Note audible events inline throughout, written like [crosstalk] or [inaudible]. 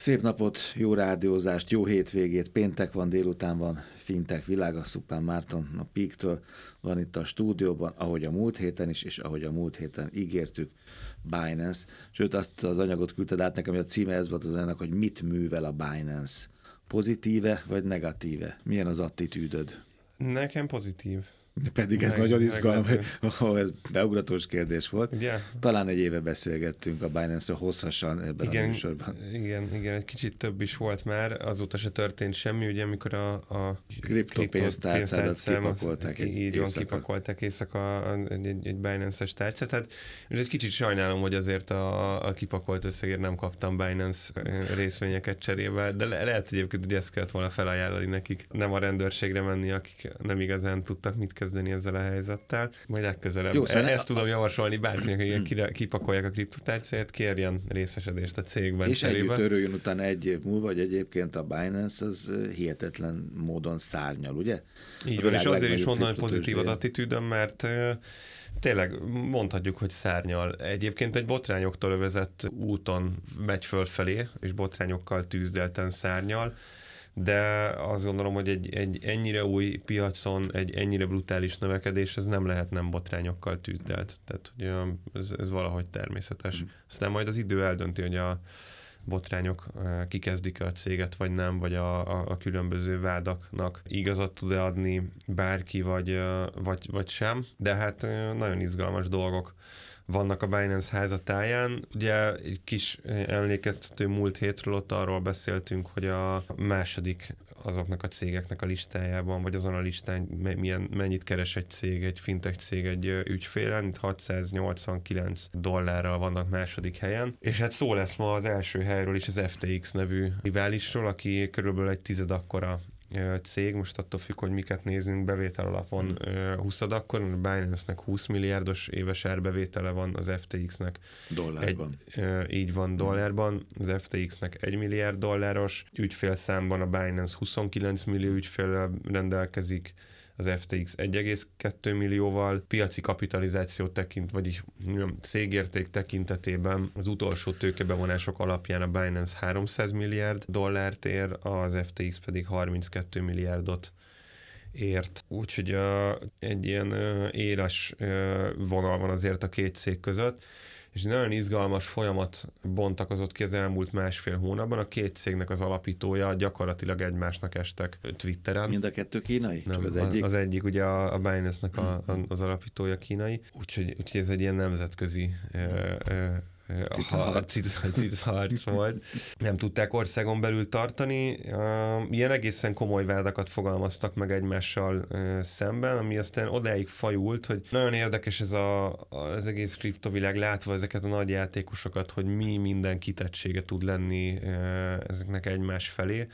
Szép napot, jó rádiózást, jó hétvégét, péntek van, délután van, fintek világa, Szupán Márton a Píktől van itt a stúdióban, ahogy a múlt héten is, és ahogy a múlt héten ígértük, Binance. Sőt, azt az anyagot küldted át nekem, hogy a címe ez volt az anyagnak, hogy mit művel a Binance. Pozitíve vagy negatíve? Milyen az attitűdöd? Nekem pozitív. Pedig ez meg, nagyon izgalmas, oh, ez beugratós kérdés volt. Ugye? Talán egy éve beszélgettünk a binance hosszasan ebben igen, a műsorban. Igen, igen, egy kicsit több is volt már, azóta se történt semmi, ugye amikor a, a kriptopénztárcádat kipakolták egy Így van, kipakolták éjszaka egy, egy, egy Binance-es tárcát. Hát és egy kicsit sajnálom, hogy azért a, a kipakolt összegért nem kaptam Binance részvényeket cserébe, de le, lehet egyébként, hogy ezt kellett volna felajánlani nekik. Nem a rendőrségre menni, akik nem igazán tudtak mit kezdeni kezdeni ezzel a helyzettel. Majd legközelebb. Jó, e- ezt tudom javasolni bárkinek, hogy kipakolják a kriptotárcáját, kérjen részesedést a cégben. És cserébe. együtt örüljön utána egy év múlva, vagy egyébként a Binance az hihetetlen módon szárnyal, ugye? Így van, és azért is onnan pozitív az attitűdöm, mert tényleg mondhatjuk, hogy szárnyal. Egyébként egy botrányoktól övezett úton megy fölfelé, és botrányokkal tűzdelten szárnyal de azt gondolom, hogy egy, egy ennyire új piacon egy ennyire brutális növekedés, ez nem lehet nem botrányokkal tűzdelt. Tehát hogy ez, ez valahogy természetes. Mm. Aztán majd az idő eldönti, hogy a botrányok kikezdik a céget, vagy nem, vagy a, a, a különböző vádaknak igazat tud-e adni bárki, vagy, vagy, vagy sem. De hát nagyon izgalmas dolgok vannak a Binance házatáján. Ugye egy kis emlékeztető múlt hétről ott arról beszéltünk, hogy a második azoknak a cégeknek a listájában, vagy azon a listán milyen, mennyit keres egy cég, egy fintech cég egy ügyfélen, itt 689 dollárral vannak második helyen, és hát szó lesz ma az első helyről is az FTX nevű riválisról, aki körülbelül egy tized akkora cég, most attól függ, hogy miket nézünk, bevétel alapon hmm. 20 akkor, a Binance-nek 20 milliárdos éves árbevétele van, az FTX-nek dollárban. Egy, így van, dollárban, az FTX-nek 1 milliárd dolláros, ügyfélszámban a Binance 29 millió ügyféllel rendelkezik, az FTX 1,2 millióval, piaci kapitalizáció tekint, vagyis cégérték tekintetében az utolsó tőkebevonások alapján a Binance 300 milliárd dollárt ér, az FTX pedig 32 milliárdot ért. Úgyhogy egy ilyen éles vonal van azért a két cég között és nagyon izgalmas folyamat bontakozott ki az elmúlt másfél hónapban. A két cégnek az alapítója gyakorlatilag egymásnak estek Twitteren. Mind a kettő kínai? Nem, Csak az egyik? Az egyik, ugye a, a Binance-nek a, a, az alapítója kínai, úgyhogy, úgyhogy ez egy ilyen nemzetközi ö, ö, cica harc volt. Nem tudták országon belül tartani. Ilyen egészen komoly vádakat fogalmaztak meg egymással szemben, ami aztán odáig fajult, hogy nagyon érdekes ez a, az egész kriptovilág látva ezeket a nagy játékosokat, hogy mi minden kitettsége tud lenni ezeknek egymás felé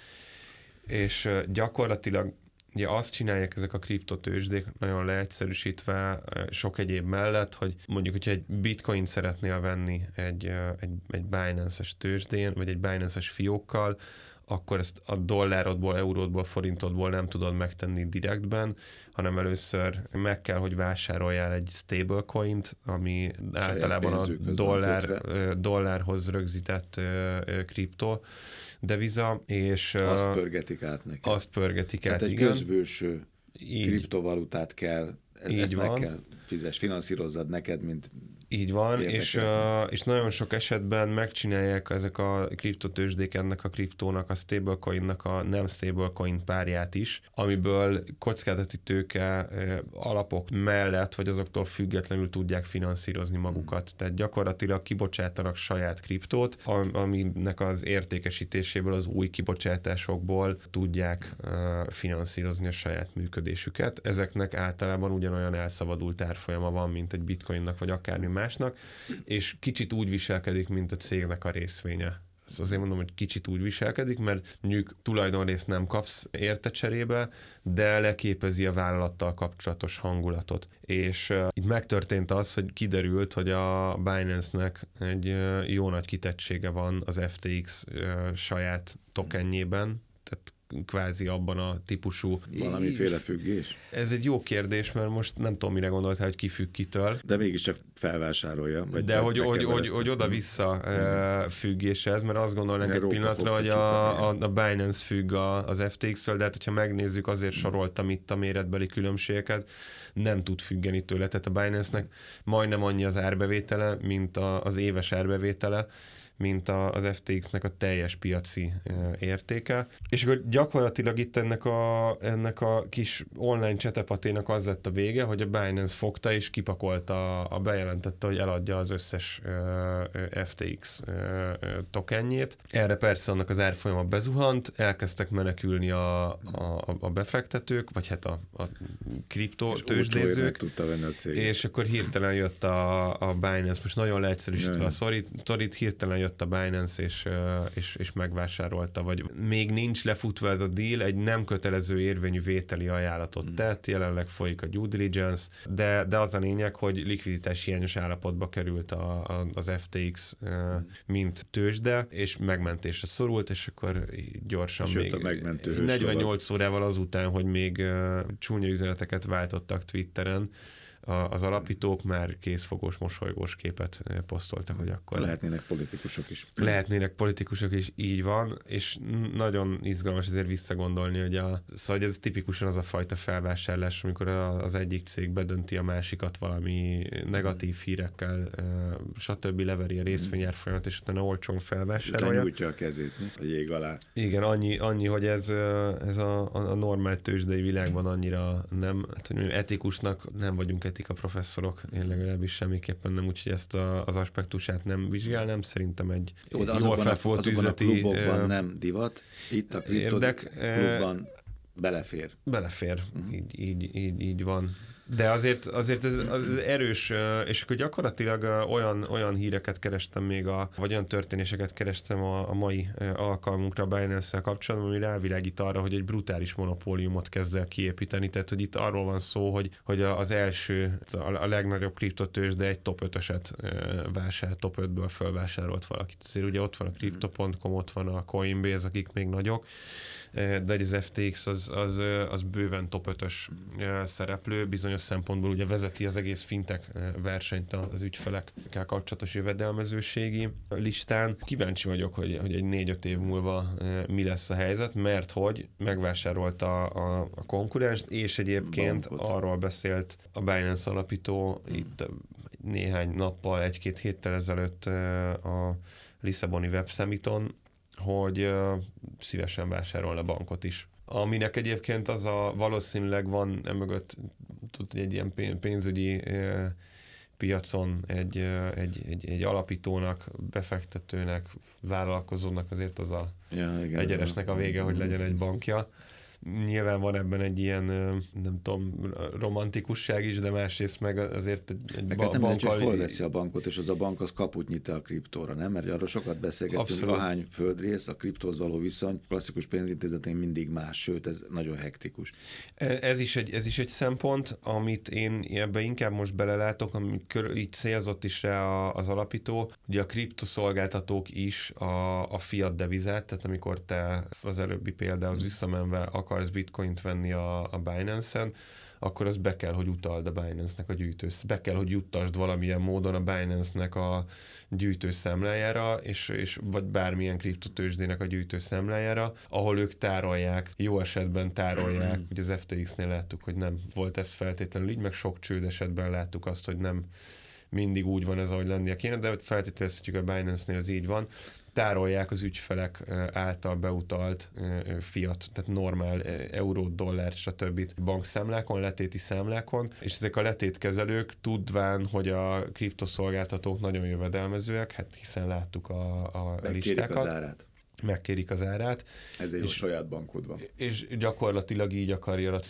és gyakorlatilag Ugye azt csinálják ezek a kriptotősdék, nagyon leegyszerűsítve, sok egyéb mellett, hogy mondjuk, hogyha egy bitcoin szeretnél venni egy, egy, egy Binance-es tőzsdén, vagy egy Binance-es fiókkal, akkor ezt a dollárodból, euródból, forintodból nem tudod megtenni direktben, hanem először meg kell, hogy vásároljál egy stablecoint, ami általában a dollár, dollárhoz rögzített kripto, deviza, és... Azt pörgetik át neked. Azt pörgetik hát át, egy igen. közbőső Így. kriptovalutát kell, ez, Így ezt van. meg kell fizes, finanszírozzad neked, mint így van, és, uh, és nagyon sok esetben megcsinálják ezek a kriptotősdék ennek a kriptónak, a stablecoinnak a nem stablecoin párját is, amiből kockázati tőke uh, alapok mellett, vagy azoktól függetlenül tudják finanszírozni magukat. Hmm. Tehát gyakorlatilag kibocsátanak saját kriptót, aminek az értékesítéséből, az új kibocsátásokból tudják uh, finanszírozni a saját működésüket. Ezeknek általában ugyanolyan elszabadult árfolyama van, mint egy bitcoinnak, vagy akármi másnak, és kicsit úgy viselkedik, mint a cégnek a részvénye. Ezt azért mondom, hogy kicsit úgy viselkedik, mert mondjuk tulajdonrészt nem kapsz érte cserébe, de leképezi a vállalattal kapcsolatos hangulatot. És uh, itt megtörtént az, hogy kiderült, hogy a Binance-nek egy uh, jó nagy kitettsége van az FTX uh, saját tokenjében, kvázi abban a típusú... Valamiféle függés? Ez egy jó kérdés, mert most nem tudom, mire gondoltál, hogy ki függ kitől. De mégiscsak felvásárolja. Vagy De hogy, hogy, hogy, hogy oda-vissza mm. függés ez, mert azt gondolnánk egy pillanatra, hogy a, a, a Binance függ az FTX-től, de hát hogyha megnézzük, azért soroltam itt a méretbeli különbségeket, nem tud függeni tőle. Tehát a Binance-nek majdnem annyi az árbevétele, mint a, az éves árbevétele, mint az FTX-nek a teljes piaci értéke. És akkor gyakorlatilag itt ennek a, ennek a kis online csetepaténak az lett a vége, hogy a Binance fogta és kipakolta, a bejelentette, hogy eladja az összes FTX tokenjét. Erre persze annak az árfolyama bezuhant, elkezdtek menekülni a, a, a befektetők, vagy hát a, a kripto tőzsdézők. És akkor hirtelen jött a, a Binance, most nagyon leegyszerűsítve a sztorit, sztorit hirtelen jött a Binance, és, és, és megvásárolta, vagy még nincs lefutva ez a deal, egy nem kötelező érvényű vételi ajánlatot hmm. tett, jelenleg folyik a due diligence, de, de az a lényeg, hogy likviditás hiányos állapotba került a, a, az FTX, hmm. mint tőzsde, és megmentésre szorult, és akkor gyorsan és még a megmentő 48 órával azután, hogy még csúnya üzeneteket váltottak Twitteren, az alapítók már készfogós, mosolygós képet eh, posztoltak, hogy akkor... Lehetnének politikusok is. Lehetnének politikusok is, így van, és nagyon izgalmas azért visszagondolni, hogy, a, szóval, hogy ez tipikusan az a fajta felvásárlás, amikor az egyik cég bedönti a másikat valami negatív hírekkel, eh, stb. leveri a részvényárfolyamat, és utána olcsón felvásárolja. Utána a kezét a jég alá. Igen, annyi, annyi hogy ez, eh, ez a, a normál tőzsdei világban annyira nem, hát, hogy etikusnak nem vagyunk etika professzorok, én legalábbis semmiképpen nem, úgyhogy ezt a, az aspektusát nem vizsgálnám. Szerintem egy Jó, de jól felfolt üzleti... A klubokban nem divat, itt a érdek, klubban belefér. Belefér, uh-huh. így, így, így, így van. De azért, azért ez az erős, és akkor gyakorlatilag olyan, olyan híreket kerestem még, a, vagy olyan történéseket kerestem a, a mai alkalmunkra binance kapcsolatban, ami rávilágít arra, hogy egy brutális monopóliumot kezd el kiépíteni. Tehát, hogy itt arról van szó, hogy, hogy az első, a legnagyobb kriptotős, de egy top 5-öset vásár, top 5-ből felvásárolt valakit. Azért ugye ott van a Crypto.com, ott van a Coinbase, akik még nagyok, de az FTX az, az, az bőven top 5-ös szereplő, bizonyos szempontból ugye vezeti az egész fintek versenyt az ügyfelekkel kapcsolatos jövedelmezőségi listán. Kíváncsi vagyok, hogy, hogy egy 4-5 év múlva mi lesz a helyzet, mert hogy megvásárolta a, a konkurenst, és egyébként Bankot. arról beszélt a Binance alapító hmm. itt néhány nappal, egy-két héttel ezelőtt a Lisszaboni Web Summiton, hogy szívesen vásárolna bankot is. Aminek egyébként az a valószínűleg van emögött tud, egy ilyen pénzügyi piacon egy, egy, egy, egy alapítónak, befektetőnek, vállalkozónak azért az a ja, igen, egyenesnek a vége, hogy legyen egy bankja nyilván van ebben egy ilyen, nem tudom, romantikusság is, de másrészt meg azért egy, egy ba- nem bankkal... Lehet, hogy hol veszi a bankot, és az a bank az kaput nyit a kriptóra, nem? Mert arról sokat beszélgetünk, Abszolút. ahány földrész, a kriptóhoz való viszony, klasszikus pénzintézetén mindig más, sőt, ez nagyon hektikus. E, ez is egy, ez is egy szempont, amit én ebbe inkább most belelátok, amit kör, így célzott is rá az alapító, ugye a kriptoszolgáltatók is a, a fiat devizát, tehát amikor te az előbbi példához visszamenve akar akarsz bitcoint venni a, a Binance-en, akkor az be kell, hogy utald a Binance-nek a gyűjtősz. Be kell, hogy juttasd valamilyen módon a Binance-nek a gyűjtőszámlájára, és, és vagy bármilyen kriptotősdének a gyűjtőszámlájára, ahol ők tárolják, jó esetben tárolják, ugye az FTX-nél láttuk, hogy nem volt ez feltétlenül így, meg sok csőd esetben láttuk azt, hogy nem mindig úgy van ez, ahogy lennie kéne, de feltételezhetjük a Binance-nél az így van tárolják az ügyfelek által beutalt fiat, tehát normál eurót, dollárt, stb. bankszámlákon, letéti számlákon, és ezek a letétkezelők tudván, hogy a kriptoszolgáltatók nagyon jövedelmezőek, hát hiszen láttuk a, a listákat. az árát megkérik az árát. Ez egy saját bankod van. És gyakorlatilag így akarja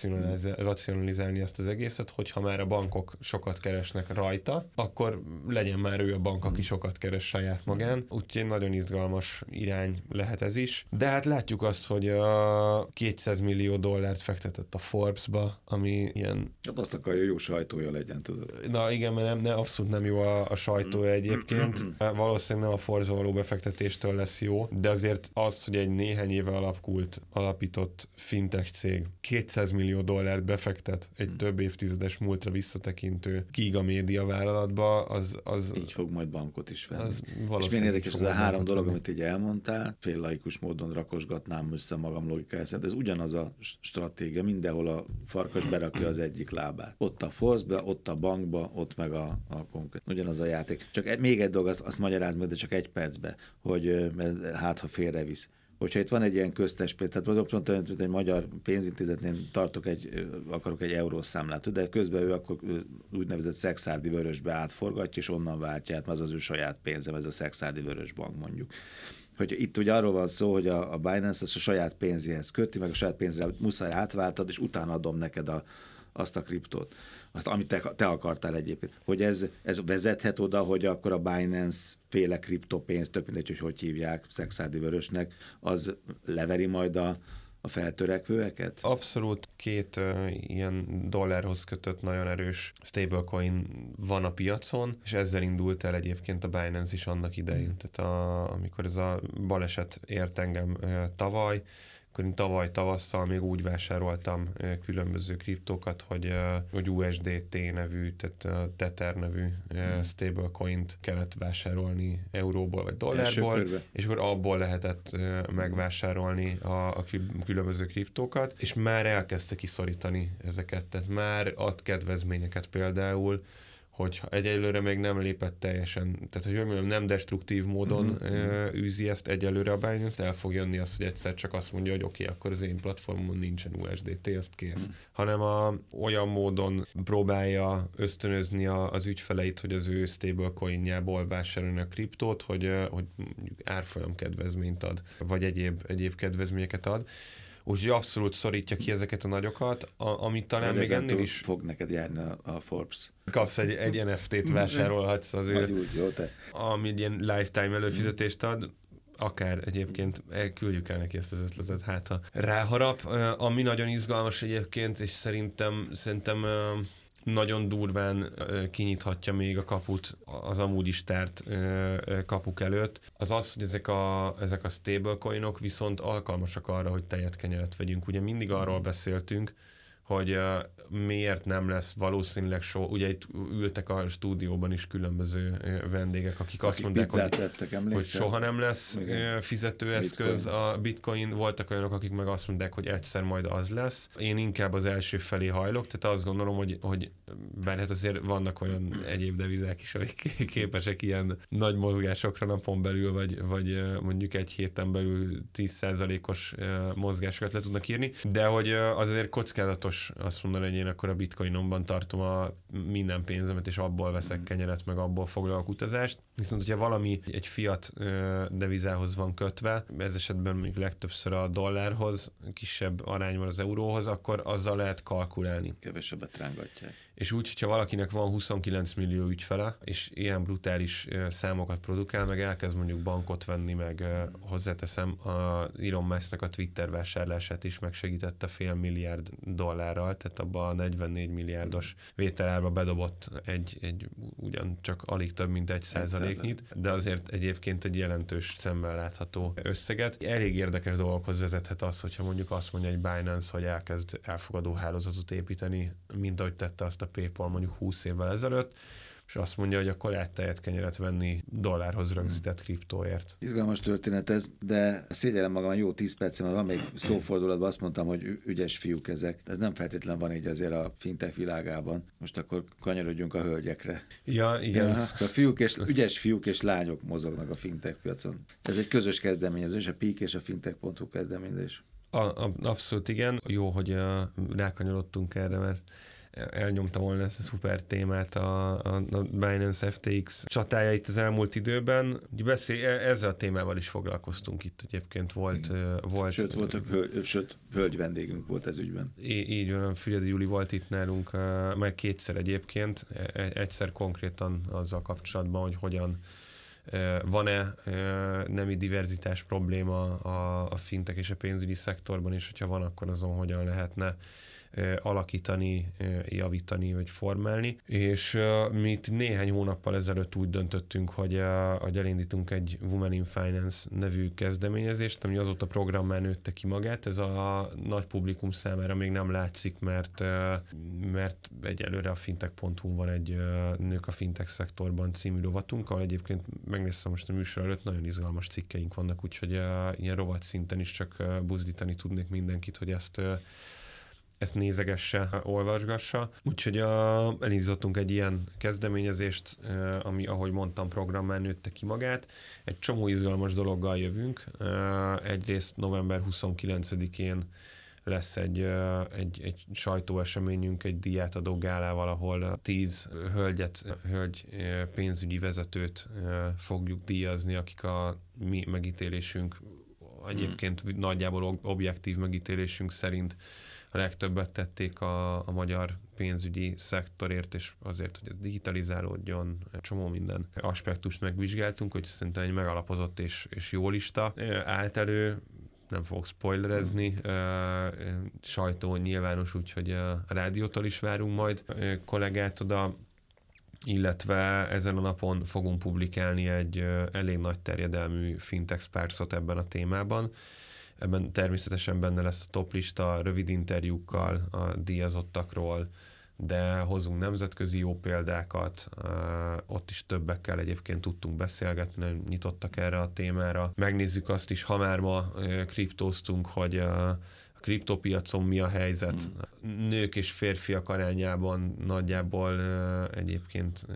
racionalizálni, ezt az egészet, hogy ha már a bankok sokat keresnek rajta, akkor legyen már ő a bank, aki sokat keres saját magán. Úgyhogy nagyon izgalmas irány lehet ez is. De hát látjuk azt, hogy a 200 millió dollárt fektetett a Forbes-ba, ami ilyen... Hát azt akarja, jó sajtója legyen, tudod. Na igen, mert nem, ne, abszolút nem jó a, a sajtója egyébként. Valószínűleg nem a Forbes való befektetéstől lesz jó, de azért az, hogy egy néhány éve alapkult, alapított fintech cég 200 millió dollárt befektet egy hmm. több évtizedes múltra visszatekintő giga média vállalatba, az, az... Így fog majd bankot is venni. Az és milyen érdekes, ez a három dolog, amit így elmondtál, fél laikus módon rakosgatnám össze magam logikája szerint, ez ugyanaz a stratégia, mindenhol a farkas berakja az egyik lábát. Ott a Force-be, ott a bankba, ott meg a, a konkrét. Ugyanaz a játék. Csak még egy dolog, azt, azt magyaráz meg, de csak egy percbe, hogy mert hát ha félrevisz. Hogyha itt van egy ilyen köztes pénz, tehát mondom, mint egy magyar pénzintézetnél tartok egy, akarok egy eurószámlát, de közben ő akkor úgynevezett szexárdi vörösbe átforgatja, és onnan váltja át, mert az az ő saját pénzem, ez a szexárdi vörös bank mondjuk. Hogy itt ugye arról van szó, hogy a, a Binance azt a saját pénzéhez köti, meg a saját pénzre muszáj átváltad, és utána adom neked a, azt a kriptót, azt, amit te, te akartál egyébként. Hogy ez, ez vezethet oda, hogy akkor a Binance féle kriptopénz, tök mindegy, hogy hogy hívják, szexádi vörösnek, az leveri majd a, a feltörekvőeket? Abszolút két uh, ilyen dollárhoz kötött nagyon erős stablecoin van a piacon, és ezzel indult el egyébként a Binance is annak idején. Mm. Tehát a, amikor ez a baleset ért engem uh, tavaly, akkor én tavaly tavasszal még úgy vásároltam különböző kriptókat, hogy, hogy USDT nevű, tehát Tether nevű hmm. stablecoint kellett vásárolni euróból vagy dollárból, és akkor abból lehetett megvásárolni a, a különböző kriptókat, és már elkezdte kiszorítani ezeket, tehát már ad kedvezményeket például, hogy egyelőre még nem lépett teljesen, tehát hogy mondjam, nem destruktív módon uh-huh. űzi ezt egyelőre a Binance, el fog jönni az, hogy egyszer csak azt mondja, hogy oké, okay, akkor az én platformon nincsen USDT, ezt kész. Uh-huh. Hanem a, olyan módon próbálja ösztönözni a, az ügyfeleit, hogy az ő stablecoinjából vásárolni a kriptót, hogy, hogy árfolyam kedvezményt ad, vagy egyéb, egyéb kedvezményeket ad úgyhogy abszolút szorítja ki ezeket a nagyokat, a, amit talán még ennél is... fog neked járni a, a Forbes. Kapsz egy, egy NFT-t, vásárolhatsz az ő... Úgy, jó, te. Ami ilyen lifetime előfizetést ad, akár egyébként küldjük el neki ezt az ötletet, hát ha ráharap. Ami nagyon izgalmas egyébként, és szerintem, szerintem nagyon durván kinyithatja még a kaput az amúgy is tárt kapuk előtt, az az, hogy ezek a, ezek a stablecoinok viszont alkalmasak arra, hogy tejet kenyeret vegyünk. Ugye mindig arról beszéltünk, hogy miért nem lesz valószínűleg so, ugye itt ültek a stúdióban is különböző vendégek, akik, akik azt mondták, hogy, vettek, hogy soha nem lesz Igen. fizetőeszköz bitcoin. a bitcoin, voltak olyanok, akik meg azt mondták, hogy egyszer majd az lesz. Én inkább az első felé hajlok, tehát azt gondolom, hogy, hogy bár hát azért vannak olyan egyéb devizák is, amik [laughs] képesek ilyen nagy mozgásokra napon belül, vagy, vagy mondjuk egy héten belül 10%-os mozgásokat le tudnak írni, de hogy az azért kockázatos fontos azt mondani, hogy én akkor a bitcoinomban tartom a minden pénzemet, és abból veszek mm. kenyeret, meg abból foglalok utazást. Viszont, hogyha valami egy fiat devizához van kötve, ez esetben még legtöbbször a dollárhoz, kisebb arányban az euróhoz, akkor azzal lehet kalkulálni. Kevesebbet rángatják. És úgy, hogyha valakinek van 29 millió ügyfele, és ilyen brutális számokat produkál, meg elkezd mondjuk bankot venni, meg hozzáteszem, a Elon Musk-nak a Twitter vásárlását is megsegítette fél milliárd dollárral, tehát abba a 44 milliárdos vételárba bedobott egy, egy ugyancsak alig több mint egy százaléknyit, de azért egyébként egy jelentős szemmel látható összeget. Elég érdekes dolgokhoz vezethet az, hogyha mondjuk azt mondja egy Binance, hogy elkezd elfogadó hálózatot építeni, mint ahogy tette azt a PayPal mondjuk 20 évvel ezelőtt, és azt mondja, hogy akkor lehet tejet kenyeret venni dollárhoz rögzített kriptóért. Izgalmas történet ez, de szégyellem magam, jó 10 percen, van még szófordulatban azt mondtam, hogy ügyes fiúk ezek. Ez nem feltétlen van így azért a fintech világában. Most akkor kanyarodjunk a hölgyekre. Ja, igen. Ja, szóval fiúk és, ügyes fiúk és lányok mozognak a fintech piacon. Ez egy közös kezdeményezés, a PIK és a fintech.hu kezdeményezés. A, a, abszolút igen. Jó, hogy uh, rákanyarodtunk erre, mert elnyomta volna ezt a szuper témát a, a, a Binance FTX csatája itt az elmúlt időben. Beszél, e, ezzel a témával is foglalkoztunk itt egyébként. Volt, Igen. volt sőt, voltak, sőt, hölgy vendégünk volt ez ügyben. Így, így van, Fügyedi Juli volt itt nálunk, meg kétszer egyébként, e, egyszer konkrétan azzal kapcsolatban, hogy hogyan van-e nemi diverzitás probléma a, a fintek és a pénzügyi szektorban, és hogyha van, akkor azon hogyan lehetne alakítani, javítani vagy formálni. És mi itt néhány hónappal ezelőtt úgy döntöttünk, hogy, hogy elindítunk egy Women in Finance nevű kezdeményezést, ami azóta programmán nőtte ki magát. Ez a nagy publikum számára még nem látszik, mert, mert egyelőre a fintech.hu van egy Nők a fintech szektorban című rovatunk, ahol egyébként megnéztem most a műsor előtt, nagyon izgalmas cikkeink vannak, úgyhogy ilyen rovat szinten is csak buzdítani tudnék mindenkit, hogy ezt ezt nézegesse, olvasgassa. Úgyhogy a, elindítottunk egy ilyen kezdeményezést, ami, ahogy mondtam, programmán nőtte ki magát. Egy csomó izgalmas dologgal jövünk. Egyrészt november 29-én lesz egy, egy, egy sajtóeseményünk, egy diátadó gálával, ahol tíz hölgyet, hölgy pénzügyi vezetőt fogjuk díjazni, akik a mi megítélésünk egyébként nagyjából objektív megítélésünk szerint a legtöbbet tették a, a magyar pénzügyi szektorért, és azért, hogy ez digitalizálódjon, csomó minden aspektust megvizsgáltunk, hogy szerintem egy megalapozott és, és jó lista állt elő, nem fogok spoilerezni, sajtó nyilvános, úgyhogy a rádiótól is várunk majd kollégát oda, illetve ezen a napon fogunk publikálni egy elég nagy terjedelmű fintech sparks ebben a témában. Ebben természetesen benne lesz a toplista, rövid interjúkkal a díjazottakról, de hozunk nemzetközi jó példákat, ott is többekkel egyébként tudtunk beszélgetni, nyitottak erre a témára. Megnézzük azt is, ha már ma kriptóztunk, hogy a kriptopiacon mi a helyzet. Hmm. Nők és férfiak arányában nagyjából egyébként...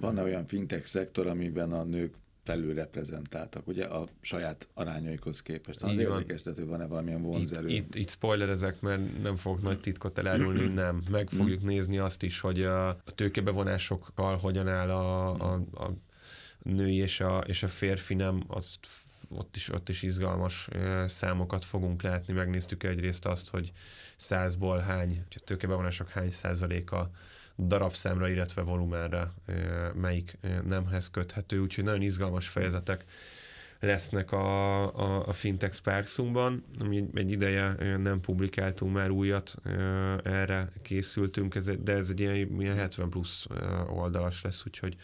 Van-e olyan fintech szektor, amiben a nők felülreprezentáltak, ugye a saját arányaikhoz képest. Az érdekes, hogy van-e valamilyen vonzerő. Itt, itt, itt spoilerezek, mert nem fogok nagy titkot elárulni, nem. Meg fogjuk nézni azt is, hogy a, a tőkebevonásokkal hogyan áll a, a, a női és a, és a férfi nem, azt ott is, ott is izgalmas számokat fogunk látni. Megnéztük egyrészt azt, hogy százból hány, a tőkebevonások hány százaléka darabszámra, illetve volumenre melyik nemhez köthető, úgyhogy nagyon izgalmas fejezetek lesznek a, a, a Fintech Sparksunkban, ami egy ideje nem publikáltunk már újat, erre készültünk, ez, de ez egy ilyen, ilyen 70 plusz oldalas lesz, úgyhogy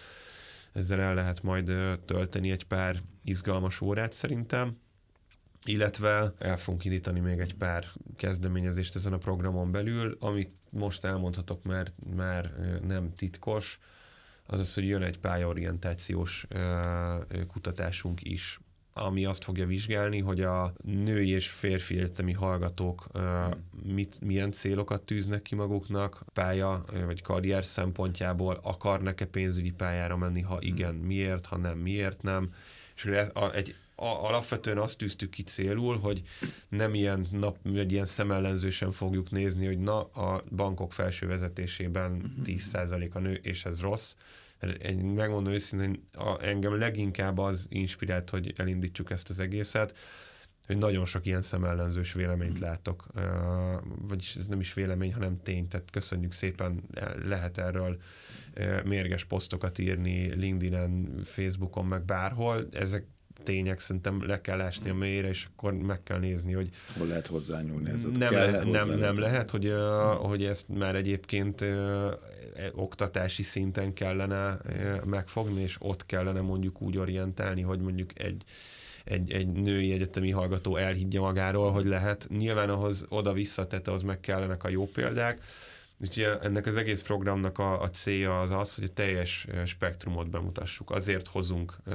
ezzel el lehet majd tölteni egy pár izgalmas órát szerintem illetve el fogunk indítani még egy pár kezdeményezést ezen a programon belül, amit most elmondhatok, mert már nem titkos, az az, hogy jön egy pályaorientációs kutatásunk is, ami azt fogja vizsgálni, hogy a női és férfi egyetemi hallgatók mit, milyen célokat tűznek ki maguknak, pálya vagy karrier szempontjából, akarnak-e pénzügyi pályára menni, ha igen, miért, ha nem, miért nem, és egy a, alapvetően azt tűztük ki célul, hogy nem ilyen nap, vagy ilyen szemellenzősen fogjuk nézni, hogy na, a bankok felső vezetésében 10% mhm. a nő, és ez rossz. Megmondom őszintén, a, engem leginkább az inspirált, hogy elindítsuk ezt az egészet, hogy nagyon sok ilyen szemellenzős véleményt mhm. látok, vagyis ez nem is vélemény, hanem tény, tehát köszönjük szépen, lehet erről mérges posztokat írni LinkedIn-en, Facebookon, meg bárhol, ezek tények, szerintem le kell ásni a mélyre, és akkor meg kell nézni, hogy... Hol lehet hozzányúlni ez nem, kell le, nem, nem lehet, hogy, uh, hogy ezt már egyébként uh, oktatási szinten kellene megfogni, és ott kellene mondjuk úgy orientálni, hogy mondjuk egy egy, egy női egyetemi hallgató elhiggye magáról, hogy lehet. Nyilván ahhoz oda-vissza, tehát ahhoz meg kellenek a jó példák, Úgyhogy ennek az egész programnak a, a célja az az, hogy a teljes spektrumot bemutassuk. Azért hozunk uh,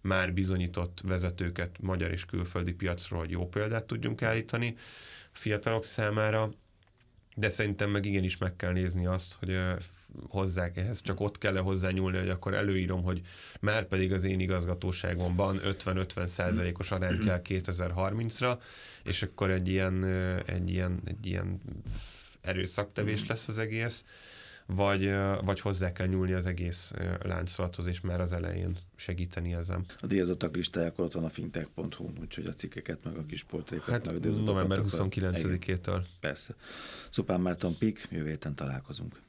már bizonyított vezetőket magyar és külföldi piacról, hogy jó példát tudjunk állítani fiatalok számára, de szerintem meg igenis meg kell nézni azt, hogy uh, hozzák ehhez, csak ott kell -e hozzányúlni, hogy akkor előírom, hogy már pedig az én igazgatóságomban 50-50 százalékos arány kell 2030-ra, és akkor egy ilyen, egy ilyen, egy ilyen erőszaktevés lesz az egész, vagy, vagy hozzá kell nyúlni az egész láncolathoz, és már az elején segíteni ezen. A díjazottak listája akkor ott van a fintech.hu, úgyhogy a cikkeket, meg a kis portrékat, hát meg a november 29-től. Persze. Szupán Márton Pik, jövő héten találkozunk.